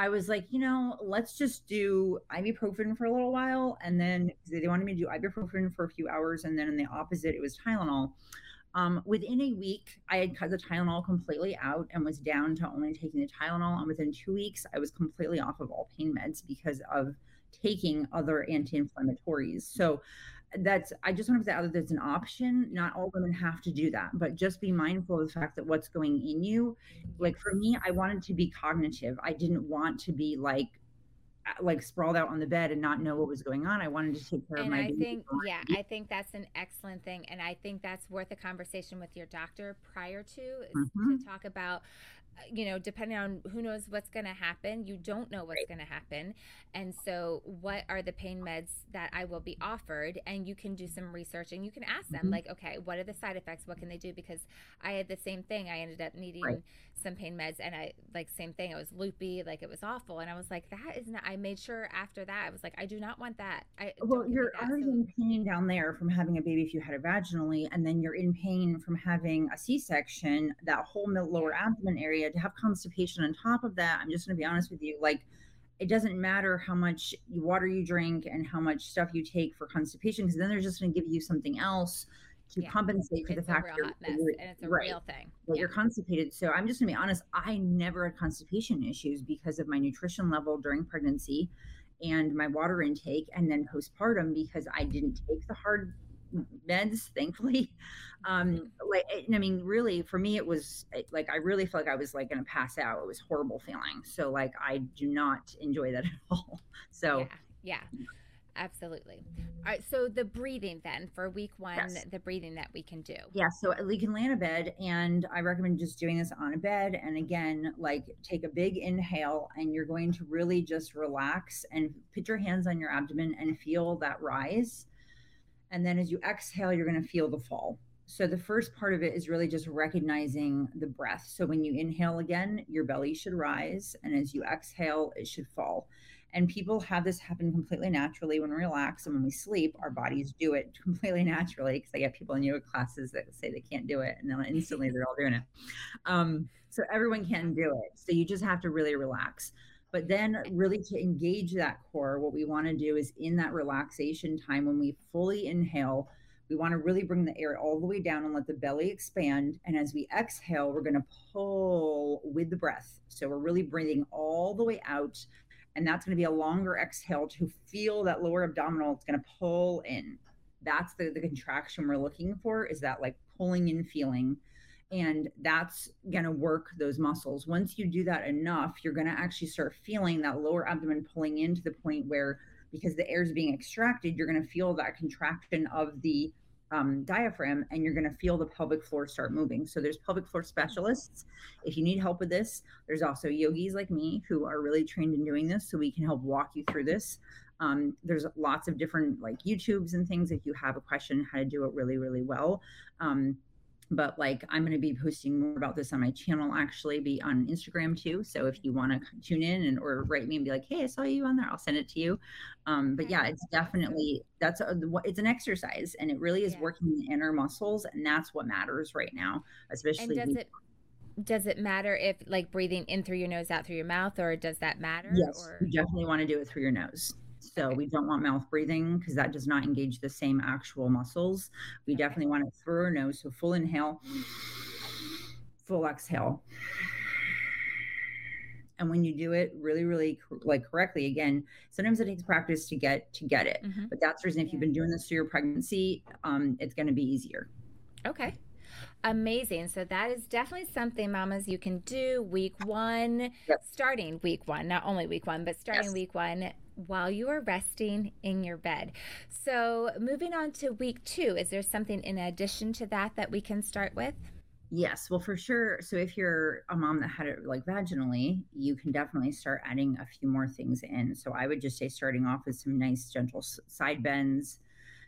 I was like, you know, let's just do ibuprofen for a little while, and then they wanted me to do ibuprofen for a few hours, and then in the opposite, it was Tylenol. Um, within a week, I had cut the Tylenol completely out and was down to only taking the Tylenol. And within two weeks, I was completely off of all pain meds because of taking other anti-inflammatories. So that's I just want to put that out there's an option. Not all women have to do that, but just be mindful of the fact that what's going in you. Like for me, I wanted to be cognitive. I didn't want to be like like sprawled out on the bed and not know what was going on. I wanted to take care and of my. I think, yeah, I think that's an excellent thing, and I think that's worth a conversation with your doctor prior to mm-hmm. to talk about you know, depending on who knows what's going to happen, you don't know what's going to happen. And so, what are the pain meds that I will be offered? And you can do some research and you can ask them, mm-hmm. like, okay, what are the side effects? What can they do? Because I had the same thing. I ended up needing right. some pain meds, and I, like, same thing. It was loopy, like, it was awful. And I was like, that is not, I made sure after that, I was like, I do not want that. I, well, you're already so. in pain down there from having a baby if you had it vaginally, and then you're in pain from having a C section, that whole lower abdomen area to have constipation on top of that, I'm just going to be honest with you, like it doesn't matter how much water you drink and how much stuff you take for constipation, because then they're just going to give you something else to yeah. compensate for it's the fact that you're, and it's a right, real thing. That yeah. you're constipated. So I'm just gonna be honest, I never had constipation issues because of my nutrition level during pregnancy and my water intake and then postpartum because I didn't take the hard meds, thankfully. Um, mm-hmm. like, I mean, really, for me, it was like I really felt like I was like going to pass out. It was horrible feeling. So, like, I do not enjoy that at all. So, yeah, yeah. Absolutely. All right. So the breathing then for week one, yes. the breathing that we can do. Yeah. So you can lay on a bed, and I recommend just doing this on a bed. And again, like take a big inhale, and you're going to really just relax and put your hands on your abdomen and feel that rise. And then as you exhale, you're going to feel the fall. So the first part of it is really just recognizing the breath. So when you inhale again, your belly should rise. And as you exhale, it should fall. And people have this happen completely naturally when we relax and when we sleep, our bodies do it completely naturally. Because I get people in yoga classes that say they can't do it, and then instantly they're all doing it. Um, so everyone can do it. So you just have to really relax. But then, really, to engage that core, what we want to do is in that relaxation time when we fully inhale, we want to really bring the air all the way down and let the belly expand. And as we exhale, we're going to pull with the breath. So we're really breathing all the way out And that's going to be a longer exhale to feel that lower abdominal. It's going to pull in. That's the, the contraction we're looking for is that like pulling in feeling. And that's going to work those muscles. Once you do that enough, you're going to actually start feeling that lower abdomen pulling in to the point where, because the air is being extracted, you're going to feel that contraction of the um, diaphragm and you're going to feel the pelvic floor start moving. So there's pelvic floor specialists. If you need help with this, there's also yogis like me who are really trained in doing this. So we can help walk you through this. Um, there's lots of different like YouTubes and things if you have a question how to do it really, really well. Um, but like i'm going to be posting more about this on my channel actually be on instagram too so if you want to tune in and or write me and be like hey i saw you on there i'll send it to you um, but yeah it's definitely that's a, it's an exercise and it really is yeah. working the inner muscles and that's what matters right now especially and does it does it matter if like breathing in through your nose out through your mouth or does that matter yes or? you definitely want to do it through your nose so we don't want mouth breathing because that does not engage the same actual muscles. We okay. definitely want it through our nose. So full inhale, full exhale. And when you do it really, really like correctly, again, sometimes it takes practice to get to get it. Mm-hmm. But that's the reason if you've been doing this through your pregnancy, um, it's going to be easier. Okay. Amazing. So that is definitely something, mamas, you can do week one, yep. starting week one, not only week one, but starting yes. week one while you are resting in your bed. So, moving on to week two, is there something in addition to that that we can start with? Yes, well, for sure. So, if you're a mom that had it like vaginally, you can definitely start adding a few more things in. So, I would just say starting off with some nice, gentle side bends,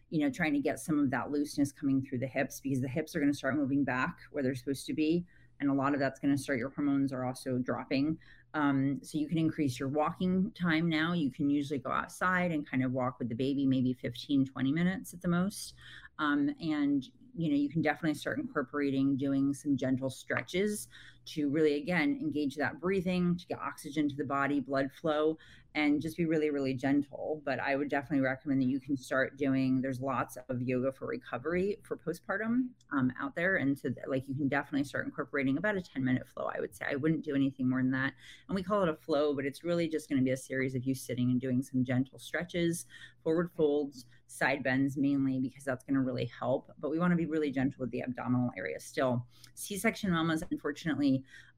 you know, trying to get some of that looseness coming through the hips because the hips are going to start moving back where they're supposed to be. And a lot of that's going to start your hormones are also dropping. Um, so you can increase your walking time now. You can usually go outside and kind of walk with the baby, maybe 15, 20 minutes at the most. Um, and you know, you can definitely start incorporating doing some gentle stretches to really, again, engage that breathing, to get oxygen to the body, blood flow, and just be really, really gentle. But I would definitely recommend that you can start doing, there's lots of yoga for recovery for postpartum um, out there. And so, like, you can definitely start incorporating about a 10 minute flow, I would say. I wouldn't do anything more than that. And we call it a flow, but it's really just going to be a series of you sitting and doing some gentle stretches, forward folds, side bends mainly, because that's going to really help. But we want to be really gentle with the abdominal area still. C section mamas, unfortunately,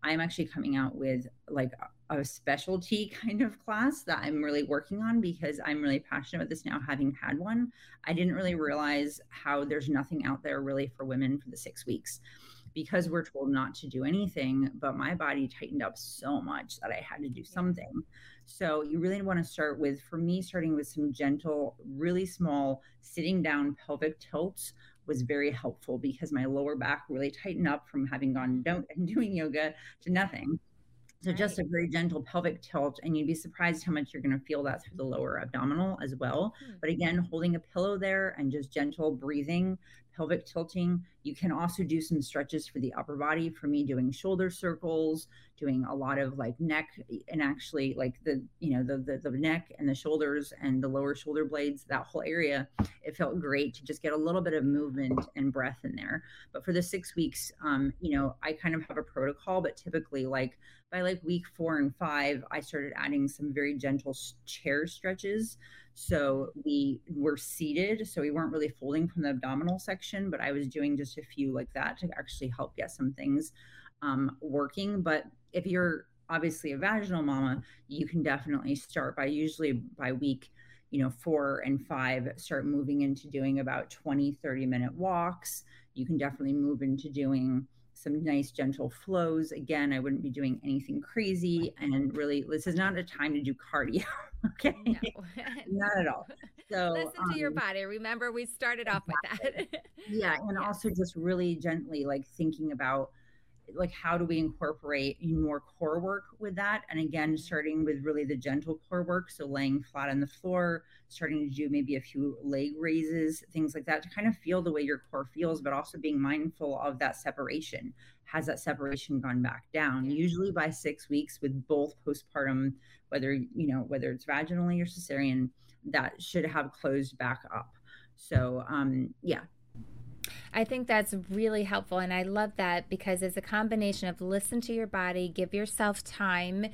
I'm actually coming out with like a specialty kind of class that I'm really working on because I'm really passionate about this now, having had one. I didn't really realize how there's nothing out there really for women for the six weeks because we're told not to do anything. But my body tightened up so much that I had to do something. So you really want to start with, for me, starting with some gentle, really small sitting down pelvic tilts was very helpful because my lower back really tightened up from having gone don't and doing yoga to nothing. So just a very gentle pelvic tilt, and you'd be surprised how much you're going to feel that through the lower abdominal as well. Hmm. But again, holding a pillow there and just gentle breathing pelvic tilting. You can also do some stretches for the upper body. For me, doing shoulder circles, doing a lot of like neck and actually like the you know the, the the neck and the shoulders and the lower shoulder blades. That whole area, it felt great to just get a little bit of movement and breath in there. But for the six weeks, um, you know, I kind of have a protocol, but typically like by like week four and five, I started adding some very gentle chair stretches so we were seated, so we weren't really folding from the abdominal section, but I was doing just a few like that to actually help get some things um, working. But if you're obviously a vaginal mama, you can definitely start by usually by week you know four and five start moving into doing about 20 30 minute walks you can definitely move into doing some nice gentle flows. Again, I wouldn't be doing anything crazy. And really, this is not a time to do cardio. okay. No. not at all. So listen um, to your um, body. Remember, we started off with that. yeah. And yeah. also just really gently like thinking about like how do we incorporate more core work with that? And again starting with really the gentle core work so laying flat on the floor starting to do maybe a few leg raises things like that to kind of feel the way your core feels but also being mindful of that separation. Has that separation gone back down? Usually by six weeks with both postpartum whether you know whether it's vaginally or cesarean that should have closed back up. So um yeah I think that's really helpful. And I love that because it's a combination of listen to your body, give yourself time,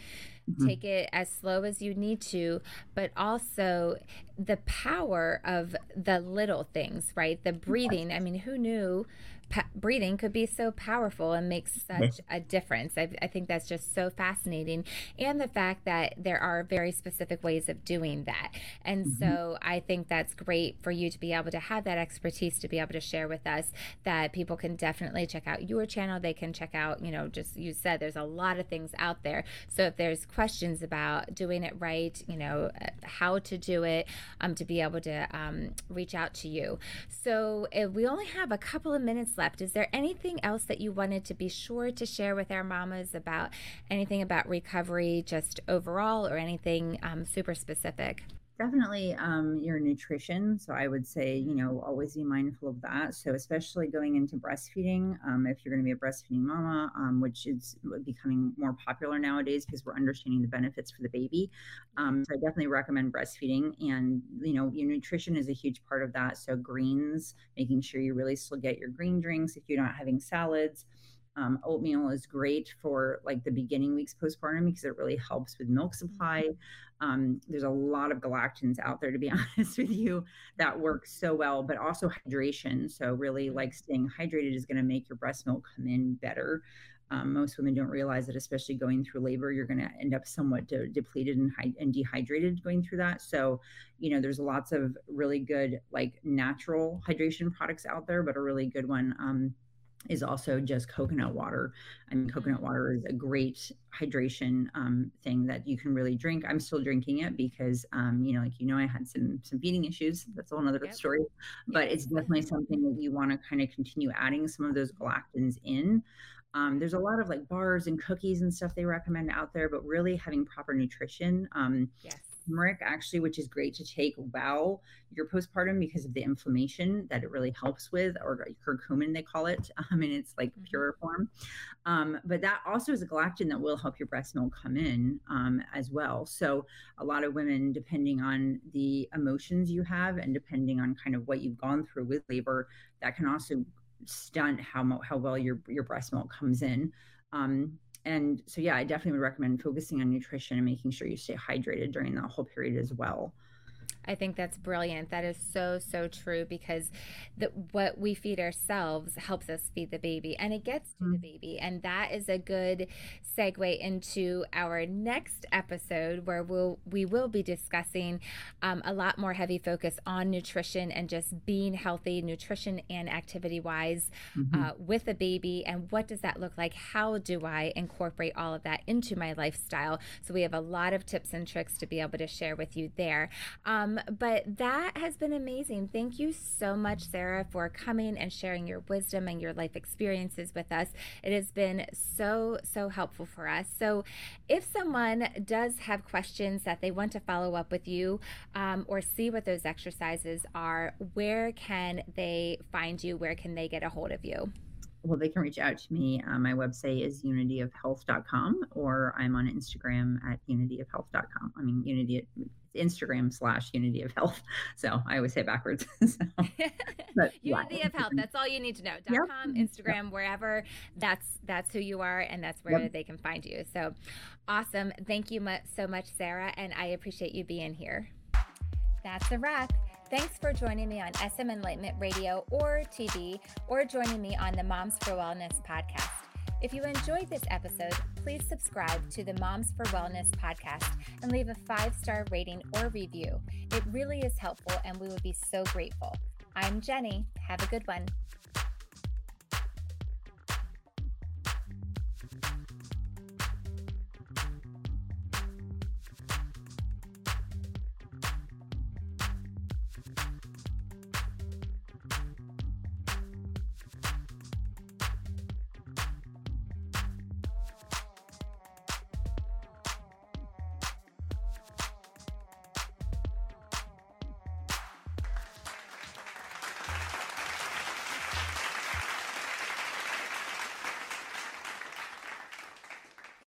mm-hmm. take it as slow as you need to, but also the power of the little things, right? The breathing. I mean, who knew pa- breathing could be so powerful and makes such a difference. I, I, think that's just so fascinating. And the fact that there are very specific ways of doing that. And mm-hmm. so I think that's great for you to be able to have that expertise to be able to share with us that people can definitely check out your channel. They can check out, you know, just you said there's a lot of things out there. So if there's questions about doing it right, you know, uh, how to do it, um, to be able to um, reach out to you. So if we only have a couple of minutes Is there anything else that you wanted to be sure to share with our mamas about anything about recovery, just overall, or anything um, super specific? Definitely um, your nutrition. So I would say, you know, always be mindful of that. So especially going into breastfeeding, um, if you're going to be a breastfeeding mama, um, which is becoming more popular nowadays because we're understanding the benefits for the baby. Um, so I definitely recommend breastfeeding, and you know, your nutrition is a huge part of that. So greens, making sure you really still get your green drinks if you're not having salads. Um, oatmeal is great for like the beginning weeks postpartum because it really helps with milk supply. Mm-hmm. Um, there's a lot of galactans out there, to be honest with you, that work so well, but also hydration. So, really, mm-hmm. like staying hydrated is going to make your breast milk come in better. Um, most women don't realize that, especially going through labor, you're going to end up somewhat de- depleted and, hy- and dehydrated going through that. So, you know, there's lots of really good, like natural hydration products out there, but a really good one um, is also just coconut water. I mean, coconut water is a great hydration um, thing that you can really drink. I'm still drinking it because, um, you know, like you know, I had some some feeding issues. That's a whole other yep. story. But it's definitely something that you want to kind of continue adding some of those galactans in. Um, there's a lot of like bars and cookies and stuff they recommend out there, but really having proper nutrition. Um, yes turmeric actually, which is great to take while you're postpartum because of the inflammation that it really helps with, or curcumin they call it, um, and it's like mm-hmm. pure form. Um, but that also is a galactin that will help your breast milk come in um, as well. So a lot of women, depending on the emotions you have and depending on kind of what you've gone through with labor, that can also stunt how how well your your breast milk comes in. Um, and so yeah i definitely would recommend focusing on nutrition and making sure you stay hydrated during that whole period as well I think that's brilliant. That is so so true because the, what we feed ourselves helps us feed the baby, and it gets to mm-hmm. the baby, and that is a good segue into our next episode where we'll we will be discussing um, a lot more heavy focus on nutrition and just being healthy, nutrition and activity wise mm-hmm. uh, with a baby, and what does that look like? How do I incorporate all of that into my lifestyle? So we have a lot of tips and tricks to be able to share with you there. Um, but that has been amazing. Thank you so much, Sarah, for coming and sharing your wisdom and your life experiences with us. It has been so, so helpful for us. So, if someone does have questions that they want to follow up with you um, or see what those exercises are, where can they find you? Where can they get a hold of you? well, they can reach out to me. Uh, my website is unityofhealth.com or I'm on Instagram at unityofhealth.com. I mean, unity Instagram slash unity of health. So I always say backwards. so, but, unity yeah. of health. That's all you need to know. Dot yep. com, Instagram, yep. wherever. That's that's who you are, and that's where yep. they can find you. So awesome. Thank you so much, Sarah, and I appreciate you being here. That's a wrap. Thanks for joining me on SM Enlightenment Radio or TV, or joining me on the Moms for Wellness podcast. If you enjoyed this episode, please subscribe to the Moms for Wellness podcast and leave a five star rating or review. It really is helpful, and we would be so grateful. I'm Jennie. Have a good one.